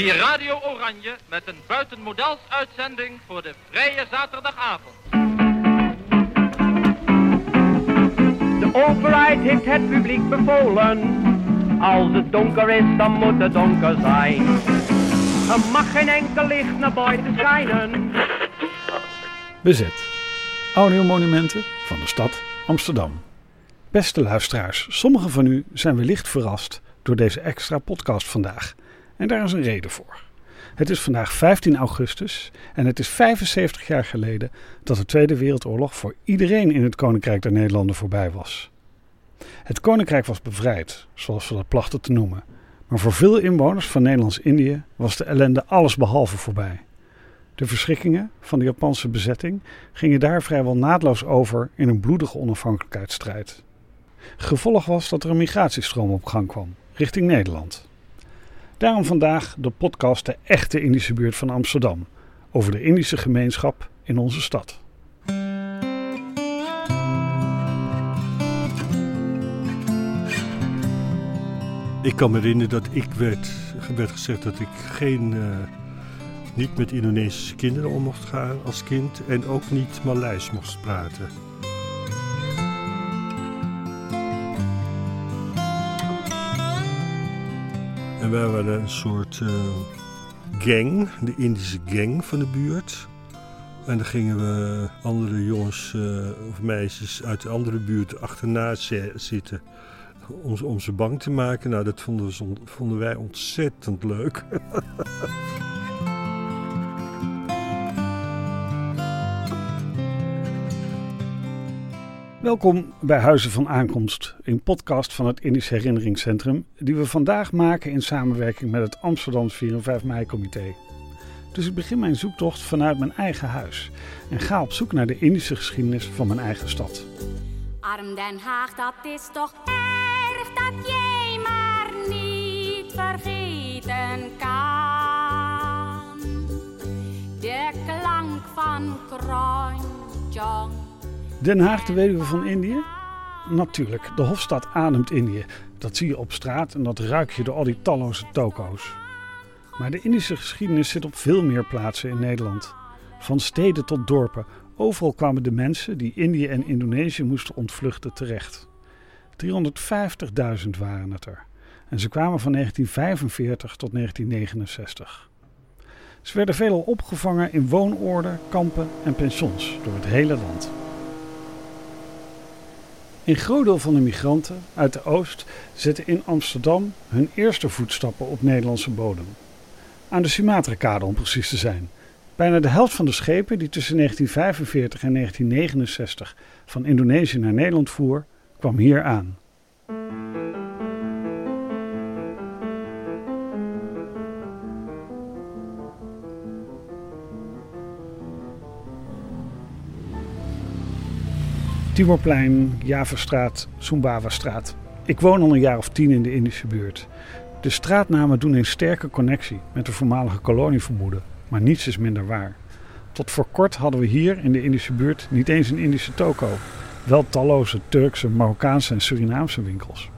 Hier Radio Oranje met een buitenmodels uitzending voor de vrije zaterdagavond. De overheid heeft het publiek bevolen. Als het donker is, dan moet het donker zijn. Er mag geen enkel licht naar buiten schijnen. Bezet. Audiomonumenten van de stad Amsterdam. Beste luisteraars, sommigen van u zijn wellicht verrast door deze extra podcast vandaag. En daar is een reden voor. Het is vandaag 15 augustus en het is 75 jaar geleden dat de Tweede Wereldoorlog voor iedereen in het Koninkrijk der Nederlanden voorbij was. Het Koninkrijk was bevrijd, zoals we dat plachten te noemen. Maar voor veel inwoners van Nederlands-Indië was de ellende allesbehalve voorbij. De verschrikkingen van de Japanse bezetting gingen daar vrijwel naadloos over in een bloedige onafhankelijkheidsstrijd. Gevolg was dat er een migratiestroom op gang kwam, richting Nederland. Daarom vandaag de podcast De Echte Indische Buurt van Amsterdam, over de Indische gemeenschap in onze stad. Ik kan me herinneren dat ik werd, werd gezegd dat ik geen, uh, niet met Indonesische kinderen om mocht gaan als kind en ook niet Maleis mocht praten. En wij waren een soort uh, gang, de Indische gang van de buurt. En dan gingen we andere jongens uh, of meisjes uit de andere buurt achterna zitten om, om ze bang te maken. Nou, dat vonden, we, vonden wij ontzettend leuk. Welkom bij Huizen van Aankomst, een podcast van het Indisch Herinneringscentrum, die we vandaag maken in samenwerking met het Amsterdams 4 en 5 mei-comité. Dus ik begin mijn zoektocht vanuit mijn eigen huis en ga op zoek naar de Indische geschiedenis van mijn eigen stad. Arm Den Haag, dat is toch erg dat jij Den Haag, de weduwe van Indië? Natuurlijk, de hofstad ademt Indië. Dat zie je op straat en dat ruik je door al die talloze toko's. Maar de Indische geschiedenis zit op veel meer plaatsen in Nederland. Van steden tot dorpen, overal kwamen de mensen die Indië en Indonesië moesten ontvluchten terecht. 350.000 waren het er. En ze kwamen van 1945 tot 1969. Ze werden veelal opgevangen in woonoorden, kampen en pensions door het hele land. Een groot deel van de migranten uit de Oost zetten in Amsterdam hun eerste voetstappen op Nederlandse bodem. Aan de Sumatra-kade om precies te zijn. Bijna de helft van de schepen die tussen 1945 en 1969 van Indonesië naar Nederland voer, kwam hier aan. Timorplein, Javastraat, Sumbawa-straat. Ik woon al een jaar of tien in de Indische buurt. De straatnamen doen een sterke connectie met de voormalige kolonievermoeden, maar niets is minder waar. Tot voor kort hadden we hier in de Indische buurt niet eens een Indische toko, wel talloze Turkse, Marokkaanse en Surinaamse winkels.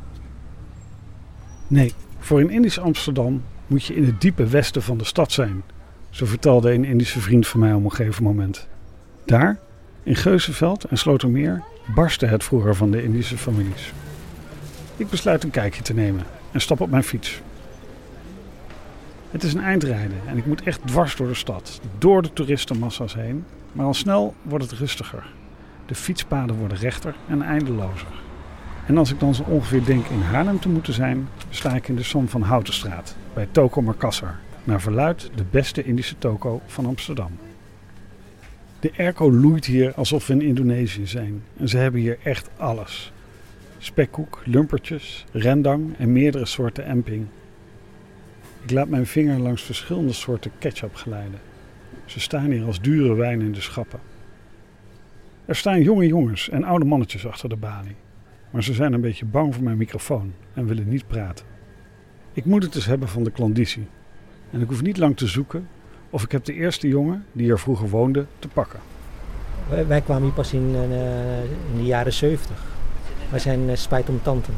Nee, voor een Indisch Amsterdam moet je in het diepe westen van de stad zijn, zo vertelde een Indische vriend van mij op een gegeven moment. Daar, in Geuzenveld en Slotermeer, barstte het vroeger van de Indische families. Ik besluit een kijkje te nemen en stap op mijn fiets. Het is een eindrijden en ik moet echt dwars door de stad, door de toeristenmassa's heen, maar al snel wordt het rustiger. De fietspaden worden rechter en eindelozer. En als ik dan zo ongeveer denk in Haarlem te moeten zijn, sta ik in de Som van Houtenstraat bij Toko Markassar, naar verluid de beste Indische toko van Amsterdam. De airco loeit hier alsof we in Indonesië zijn en ze hebben hier echt alles. Spekkoek, lumpertjes, rendang en meerdere soorten emping. Ik laat mijn vinger langs verschillende soorten ketchup glijden. Ze staan hier als dure wijn in de schappen. Er staan jonge jongens en oude mannetjes achter de balie. Maar ze zijn een beetje bang voor mijn microfoon en willen niet praten. Ik moet het dus hebben van de klandizie. En ik hoef niet lang te zoeken of ik heb de eerste jongen die er vroeger woonde te pakken. Wij, kwamen hier pas in, uh, in de jaren 70. Wij zijn uh, spijt om tanten.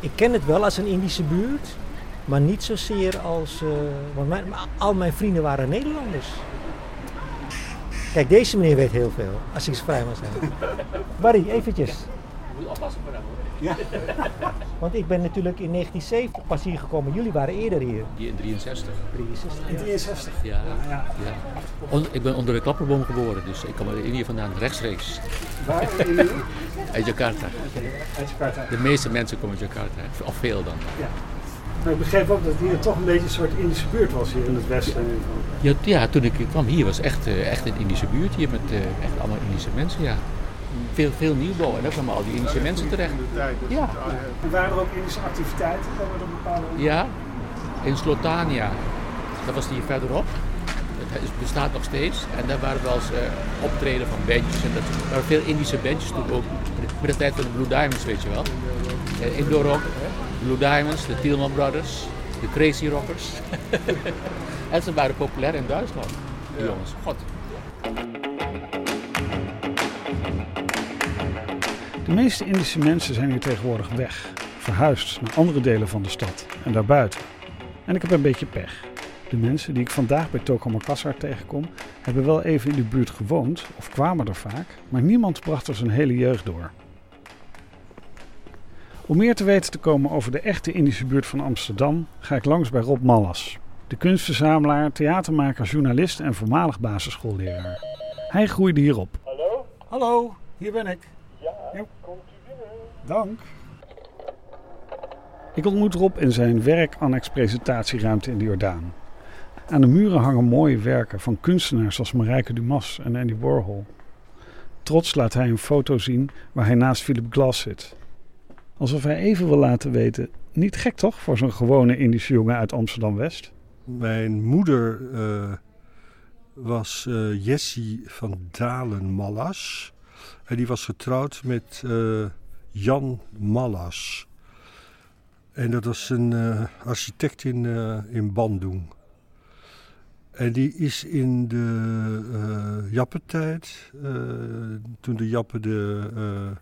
Ik ken het wel als een Indische buurt. Maar niet zozeer als... eh, want al mijn vrienden waren Nederlanders. Kijk, deze meneer weet heel veel, als ik zo vrij mag zijn. Barry, eventjes. Hoor. Want ik ben natuurlijk in 1970 pas hier gekomen. Jullie waren eerder hier. Die in 63. 63. In 63. Ja. ja. On- ik ben onder de klapperboom geboren, dus ik kom Indië vandaan, rechtstreeks. Waar? Uit Jakarta. Uit Jakarta. De meeste mensen komen uit Jakarta, of veel dan. Maar ik begreep ook dat hier toch een beetje een soort Indische buurt was hier in het westen. Ja, ja toen ik kwam hier was echt, eh, echt een Indische buurt hier met eh, echt allemaal Indische mensen, ja. Veel, veel nieuwbouw en daar kwamen al die Indische mensen terecht. Ja, En waren er ook Indische activiteiten? Dat we bepaalde... ja. In Slotania, dat was hier verderop. Het bestaat nog steeds. En daar waren wel eens eh, optreden van bandjes. En dat, er waren veel Indische bandjes toen ook. Met de tijd van de Blue Diamonds, weet je wel. Eh, Indoor rock, Blue Diamonds, de Tielman Brothers, de Crazy Rockers. en ze waren populair in Duitsland, die jongens. God. De meeste Indische mensen zijn hier tegenwoordig weg, verhuisd naar andere delen van de stad en daarbuiten. En ik heb een beetje pech. De mensen die ik vandaag bij Toko Makassar tegenkom, hebben wel even in de buurt gewoond of kwamen er vaak, maar niemand bracht er zijn hele jeugd door. Om meer te weten te komen over de echte Indische buurt van Amsterdam, ga ik langs bij Rob Mallas, de kunstverzamelaar, theatermaker, journalist en voormalig basisschoolleraar. Hij groeide hierop. Hallo? Hallo, hier ben ik. Ja. Dank. Ik ontmoet Rob in zijn werk-annex-presentatieruimte in de Jordaan. Aan de muren hangen mooie werken van kunstenaars als Marijke Dumas en Andy Warhol. Trots laat hij een foto zien waar hij naast Philip Glass zit. Alsof hij even wil laten weten, niet gek toch voor zo'n gewone Indische jongen uit Amsterdam-West? Mijn moeder eh, was eh, Jessie van Dalen Mallas. En die was getrouwd met eh, Jan Mallas. En dat was een eh, architect in, eh, in Bandung. En die is in de eh Jappentijd, toen de Jappen de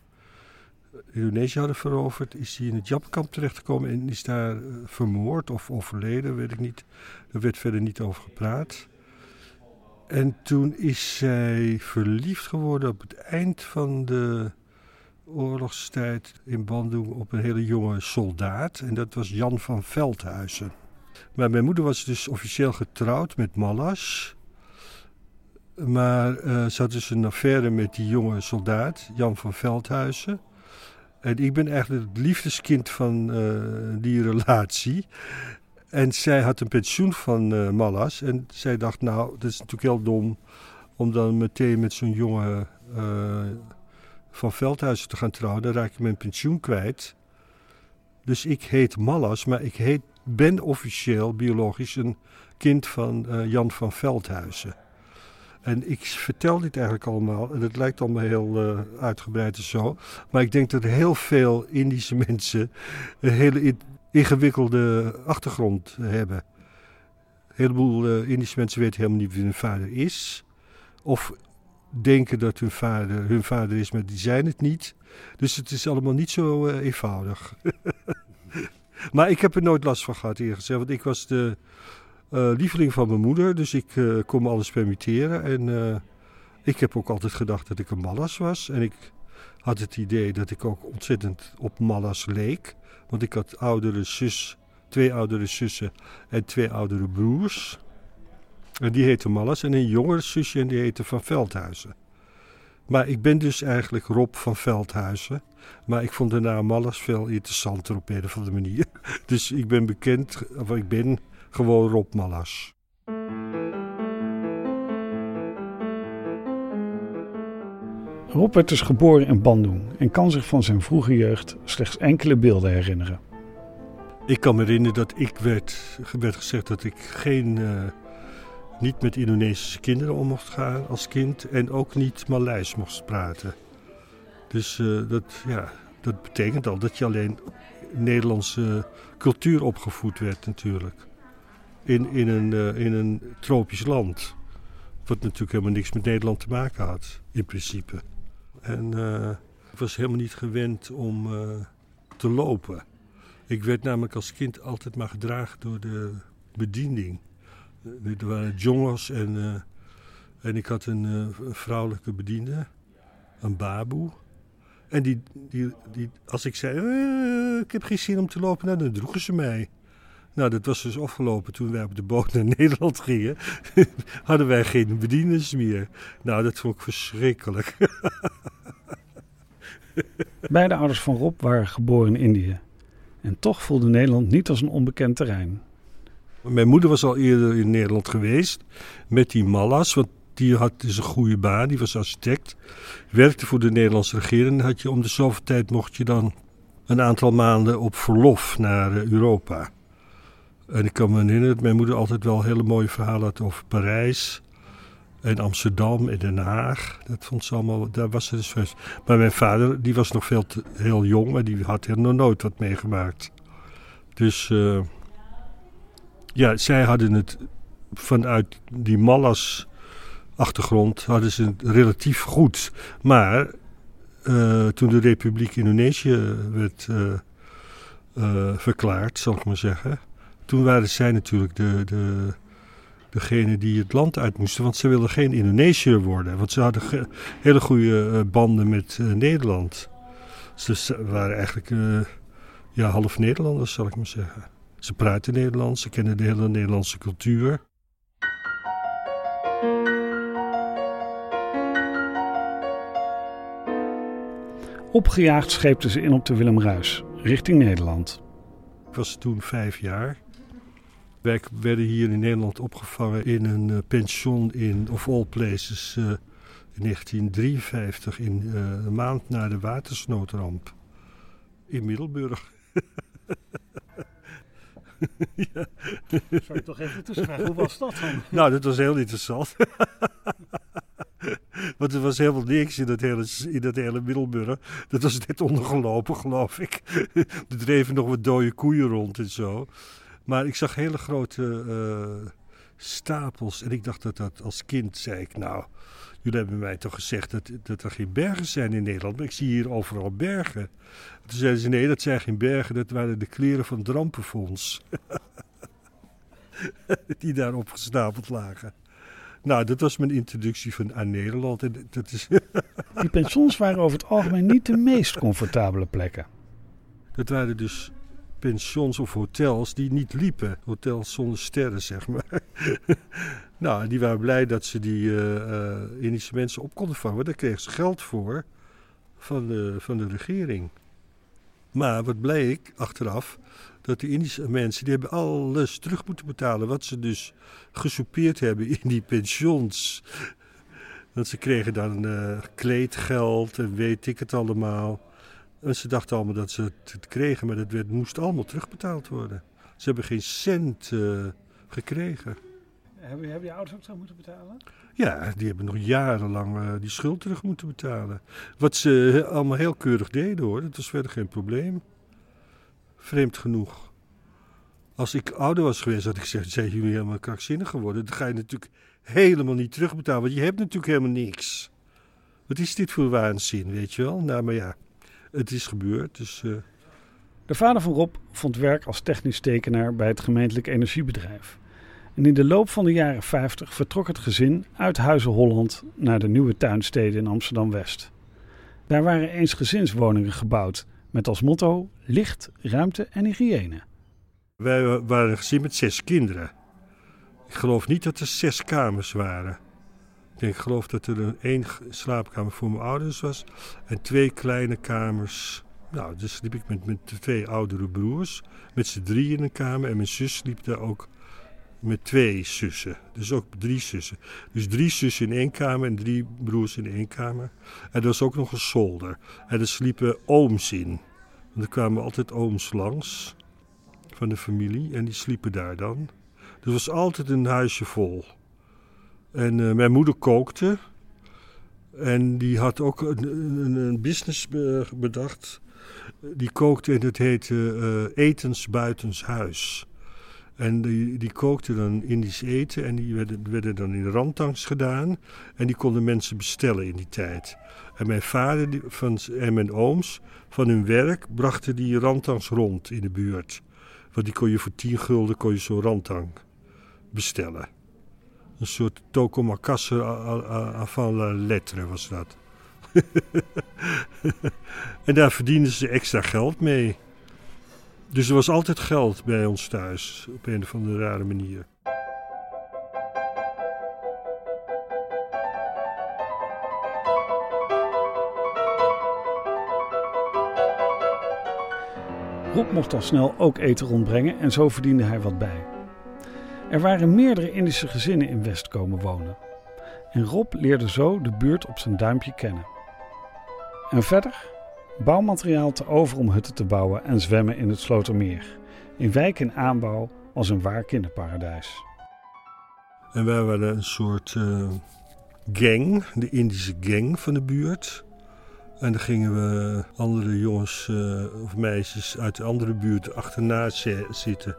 Indonesië hadden veroverd, is hij in het Jappenkamp terechtgekomen en is daar vermoord of overleden, weet ik niet. Er werd verder niet over gepraat. En toen is zij verliefd geworden op het eind van de oorlogstijd in Bandung op een hele jonge soldaat. En dat was Jan van Veldhuizen. Maar mijn moeder was dus officieel getrouwd met Mallas. Maar eh, ze had dus een affaire met die jonge soldaat, Jan van Veldhuizen. En ik ben eigenlijk het liefdeskind van eh, die relatie. En zij had een pensioen van eh, Mallas. En zij dacht, nou, dat is natuurlijk heel dom om dan meteen met zo'n jonge van Veldhuizen te gaan trouwen. Dan raak ik mijn pensioen kwijt. Dus ik heet Mallas, maar ik heet, ben officieel biologisch een kind van eh, Jan van Veldhuizen. En ik vertel dit eigenlijk allemaal, en het lijkt allemaal heel eh, uitgebreid en zo. Maar ik denk dat heel veel Indische mensen een hele in- ingewikkelde achtergrond hebben. Een heleboel eh, Indische mensen weten helemaal niet wie hun vader is. Of denken dat hun vader hun vader is, maar die zijn het niet. Dus het is allemaal niet zo eh, eenvoudig. maar ik heb er nooit last van gehad, eerlijk gezegd. Want ik was de eh, lieveling van mijn moeder, dus ik eh, kon me alles permitteren. En ik heb ook altijd gedacht dat ik een mallas was. En ik had het idee dat ik ook ontzettend op mallas leek. Want ik had oudere zus, twee oudere zussen en twee oudere broers. En die heette Mallas. En een jongere zusje en die heette Van Veldhuizen. Maar ik ben dus eigenlijk Rob van Veldhuizen. Maar ik vond de naam veel interessanter op een of andere manier. Dus ik ben bekend, of ik ben gewoon Rob Mallas. Rob werd dus geboren in Bandung en kan zich van zijn vroege jeugd slechts enkele beelden herinneren. Ik kan me herinneren dat ik werd, werd gezegd dat ik geen, eh, niet met Indonesische kinderen om mocht gaan als kind. En ook niet Maleis mocht praten. Dus eh, dat, ja, dat betekent al dat je alleen Nederlandse cultuur opgevoed werd natuurlijk. In, in, een, eh, in een tropisch land. Wat natuurlijk helemaal niks met Nederland te maken had, in principe. En eh, ik was helemaal niet gewend om eh, te lopen. Ik werd namelijk als kind altijd maar gedragen door de bediening. Er waren jongens en, eh, en ik had een, eh, een vrouwelijke bediende, een baboe. En die, die, die, als ik zei, "Eh, ik heb geen zin om te lopen, nou, dan droegen ze mij. Nou, dat was dus afgelopen toen wij op de boot naar Nederland gingen. hadden wij geen bedieners meer. Nou, dat vond ik verschrikkelijk. Beide ouders van Rob waren geboren in Indië. En toch voelde Nederland niet als een onbekend terrein. Mijn moeder was al eerder in Nederland geweest met die Mallas, want die had dus een goede baan, die was architect. Werkte voor de Nederlandse regering had je om de zoveel tijd mocht je dan een aantal maanden op verlof naar eh, Europa. En ik kan me herinneren dat mijn moeder altijd wel hele mooie verhalen had over Parijs en Amsterdam en Den Haag. Dat vond ze allemaal, daar was ze dus. Maar mijn vader, die was nog veel te, heel jong, maar die had er nog nooit wat meegemaakt. Dus eh, ja, zij hadden het vanuit die Mallas achtergrond hadden ze het relatief goed. Maar eh, toen de Republiek Indonesië werd eh, eh, verklaard, zal ik maar zeggen. Toen waren zij natuurlijk de, de, degene die het land uit moesten. Want ze wilden geen Indonesiër worden. Want ze hadden hele goede banden met Nederland. Ze ze waren eigenlijk ja, half Nederlanders, zal ik maar zeggen. Ze praten Nederlands, ze kennen de hele Nederlandse cultuur. Opgejaagd scheepten ze in op de Willem Ruis, richting Nederland. Ik was toen vijf jaar. Wij werden hier in Nederland opgevangen in een eh, pension in, of all places, eh, in 1953, in eh, een maand na de watersnoodramp. In Middelburg. ja. Zou ik toch even tussenvragen, hoe was dat dan? Nou, dat was heel interessant. Want er was helemaal niks in dat hele, in dat hele Middelburg. Dat was net ondergelopen, geloof ik. er dreven nog wat dode koeien rond en zo. Maar ik zag hele grote eh, stapels. En ik dacht dat dat als kind, zei ik, nou... Jullie hebben mij toch gezegd dat, dat er geen bergen zijn in Nederland. Maar ik zie hier overal bergen. Toen zeiden ze, nee, dat zijn geen bergen. Dat waren de kleren van het rampenfonds. Die daar opgestapeld lagen. Nou, dat was mijn introductie van, aan Nederland. En dat is, Die pensions waren over het algemeen niet de meest comfortabele plekken. dat waren dus pensions of hotels die niet liepen. Hotels zonder sterren, zeg maar. nou, die waren blij dat ze die eh, eh, Indische mensen op konden vangen. Daar kregen ze geld voor van de, van de regering. Maar wat bleek achteraf, dat de Indische mensen die hebben alles terug moeten betalen. Wat ze dus gesoupeerd hebben in die pensions. Want ze kregen dan eh, kleedgeld en weet ik het allemaal. En ze dachten allemaal dat ze het, kregen, maar dat werd, moest allemaal terugbetaald worden. Ze hebben geen cent eh, gekregen. Hebben, hebben je ouders ook zo moeten betalen? Ja, die hebben nog jarenlang eh, die schuld terug moeten betalen. Wat ze eh, allemaal heel keurig deden hoor, dat was verder geen probleem. Vreemd genoeg. Als ik ouder was geweest, had ik gezegd: zijn jullie helemaal krankzinnig geworden? Dan ga je natuurlijk helemaal niet terugbetalen, want je hebt natuurlijk helemaal niks. Wat is dit voor waanzin, weet je wel? Nou, maar ja, het is gebeurd, dus. eh, De vader van Rob vond werk als technisch tekenaar bij het gemeentelijk energiebedrijf. En in de loop van de jaren 50 vertrok het gezin uit Huizen Holland naar de nieuwe tuinsteden in Amsterdam-West. Daar waren eens gezinswoningen gebouwd met als motto licht, ruimte en hygiëne. Wij wa- waren een gezin met zes kinderen. Ik geloof niet dat er zes kamers waren. Ik geloof dat er één slaapkamer voor mijn ouders was en twee kleine kamers. Nou, dus sliep ik met, met twee oudere broers, met z'n drie in een kamer. En mijn zus sliep daar ook met twee zussen. Dus ook drie zussen. Dus drie zussen in één kamer en drie broers in één kamer. En er was ook nog een zolder. En er sliepen ooms in. Want er kwamen altijd ooms langs van de familie en die sliepen daar dan. Er was altijd een huisje vol. En eh, mijn moeder kookte. En die had ook een, een, business be- bedacht. Die kookte en dat heette eh, Etens Buitenshuis. En die, die kookten dan Indisch eten en die werden, werden dan in rantangs gedaan. En die konden mensen bestellen in die tijd. En mijn vader van, en mijn ooms van hun werk brachten die rantangs rond in de buurt. Want die kon je voor 10 gulden kon je zo'n rantang bestellen. Een soort tokomakasse avant la lettre was dat. en daar verdienden ze extra geld mee. Dus er was altijd geld bij ons thuis, op een of andere rare manier. Rob mocht al snel ook eten rondbrengen en zo verdiende hij wat bij. Er waren meerdere Indische gezinnen in West komen wonen. En Rob leerde zo de buurt op zijn duimpje kennen. En verder? Bouwmateriaal te over om hutten te bouwen en zwemmen in het Slotermeer. In wijk en aanbouw als een waar kinderparadijs. En wij waren een soort uh, gang, de Indische gang van de buurt. En dan gingen we andere jongens uh, of meisjes uit de andere buurt achterna zitten.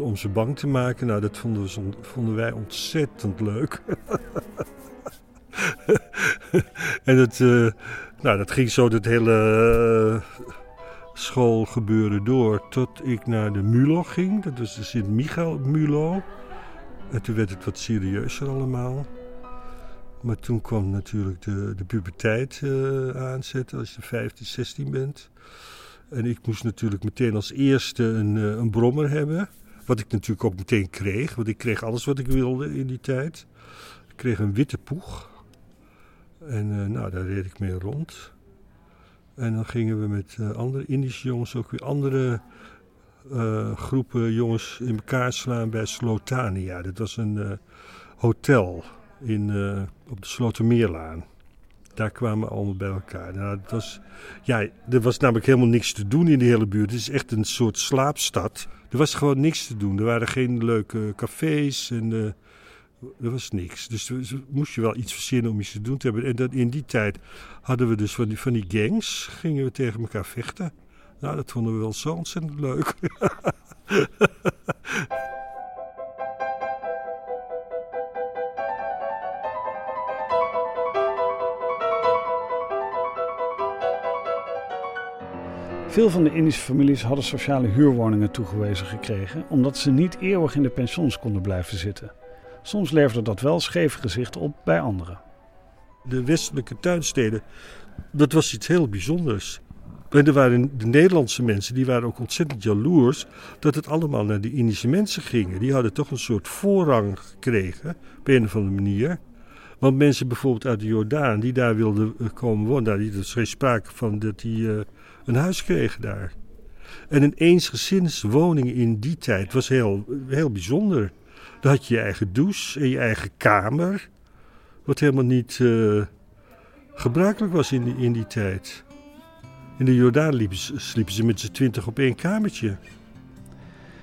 Om, ze bang te maken. Nou, dat vonden, we, vonden wij ontzettend leuk. en dat, uh, nou, dat ging zo het hele uh, schoolgebeuren door. Tot ik naar de MULO ging. Dat was de Sint-Michael MULO. En toen werd het wat serieuzer allemaal. Maar toen kwam natuurlijk de, de puberteit uh, aanzetten als je 15, 16 bent. En ik moest natuurlijk meteen als eerste een, uh, een brommer hebben. Wat ik natuurlijk ook meteen kreeg, want ik kreeg alles wat ik wilde in die tijd. Ik kreeg een witte poeg. En uh, nou, daar reed ik mee rond. En dan gingen we met andere Indische jongens ook weer andere groepen jongens in elkaar slaan bij Slotania. Dat was een hotel in, op de Slotermeerlaan. Daar kwamen we allemaal bij elkaar. Nou, het was, ja, er was namelijk helemaal niks te doen in de hele buurt. Het is echt een soort slaapstad. Er was gewoon niks te doen. Er waren geen leuke cafés en uh, er was niks. Dus moest je wel iets verzinnen om iets te doen te hebben. En dat, in die tijd hadden we dus van die, van die gangs, gingen we tegen elkaar vechten. Nou, dat vonden we wel zo ontzettend leuk. Veel van de Indische families hadden sociale huurwoningen toegewezen gekregen, omdat ze niet eeuwig in de pensions konden blijven zitten. Soms leverde dat wel scheve gezichten op bij anderen. De westelijke tuinsteden, dat was iets heel bijzonders. En er waren de Nederlandse mensen, die waren ook ontzettend jaloers dat het allemaal naar de Indische mensen ging. Die hadden toch een soort voorrang gekregen, op een of andere manier. Want mensen bijvoorbeeld uit de Jordaan, die daar wilden eh, komen wonen, nou, is geen sprake van dat die... Uh, een huis kregen daar. En een eensgezinswoning in die tijd was heel, heel bijzonder. Dan had je je eigen douche en je eigen kamer. Wat helemaal niet uh, gebruikelijk was in die, in die tijd. In de Jordaan liepen, sliepen ze met z'n twintig op één kamertje.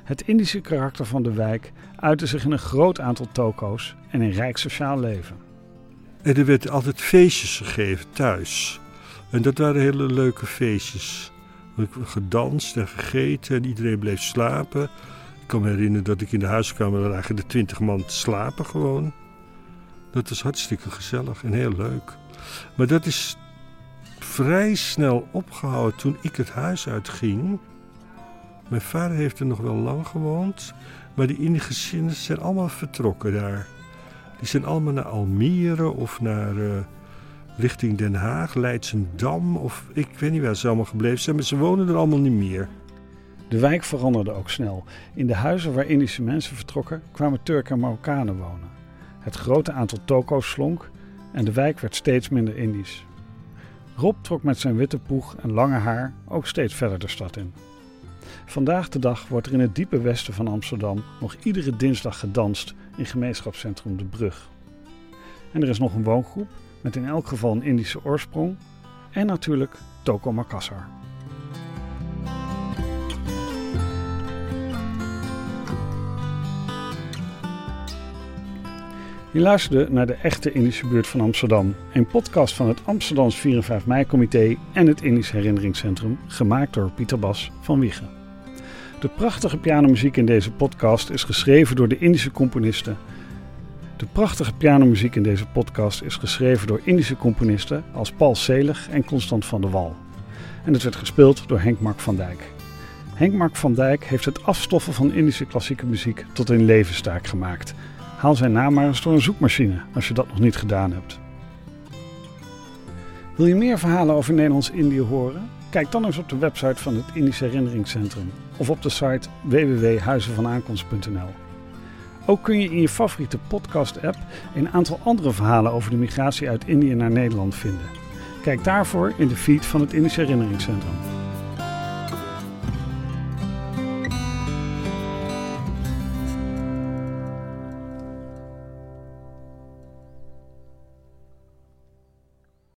Het Indische karakter van de wijk uitte zich in een groot aantal toko's en een rijk sociaal leven. En er werd altijd feestjes gegeven thuis. En dat waren hele leuke feestjes. Gedanst en gegeten en iedereen bleef slapen. Ik kan me herinneren dat ik in de huiskamer lagen de twintig man te slapen gewoon. Dat was hartstikke gezellig en heel leuk. Maar dat is vrij snel opgehouden toen ik het huis uitging. Mijn vader heeft er nog wel lang gewoond, maar die ingezinnen zijn allemaal vertrokken daar. Die zijn allemaal naar Almere of naar uh, richting Den Haag, Leidsendam of ik weet niet waar ze allemaal gebleven zijn, maar ze wonen er allemaal niet meer. De wijk veranderde ook snel. In de huizen waar Indische mensen vertrokken kwamen Turken en Marokkanen wonen. Het grote aantal toko's slonk en de wijk werd steeds minder Indisch. Rob trok met zijn witte poeg en lange haar ook steeds verder de stad in. Vandaag de dag wordt er in het diepe westen van Amsterdam nog iedere dinsdag gedanst in gemeenschapscentrum De Brug. En er is nog een woongroep met in elk geval een Indische oorsprong en natuurlijk Toko Makassar. Je luisterde naar de echte Indische buurt van Amsterdam, een podcast van het Amsterdams 4 en 5 mei comité en het Indisch Herinneringscentrum, gemaakt door Pieter Bas van Wiegen. De prachtige pianomuziek in deze podcast is geschreven door de Indische componisten. De prachtige pianomuziek in deze podcast is geschreven door Indische componisten als Paul Selig en Constant van der Wal. En het werd gespeeld door Henk Mark van Dijk. Henk Mark van Dijk heeft het afstoffen van Indische klassieke muziek tot een levenstaak gemaakt. Haal zijn naam maar eens door een zoekmachine als je dat nog niet gedaan hebt. Wil je meer verhalen over Nederlands-Indië horen? Kijk dan eens op de website van het Indisch Herinneringscentrum of op de site www.huizenvanaankomst.nl. Ook kun je in je favoriete podcast-app een aantal andere verhalen over de migratie uit Indië naar Nederland vinden. Kijk daarvoor in de feed van het Indisch Herinneringscentrum.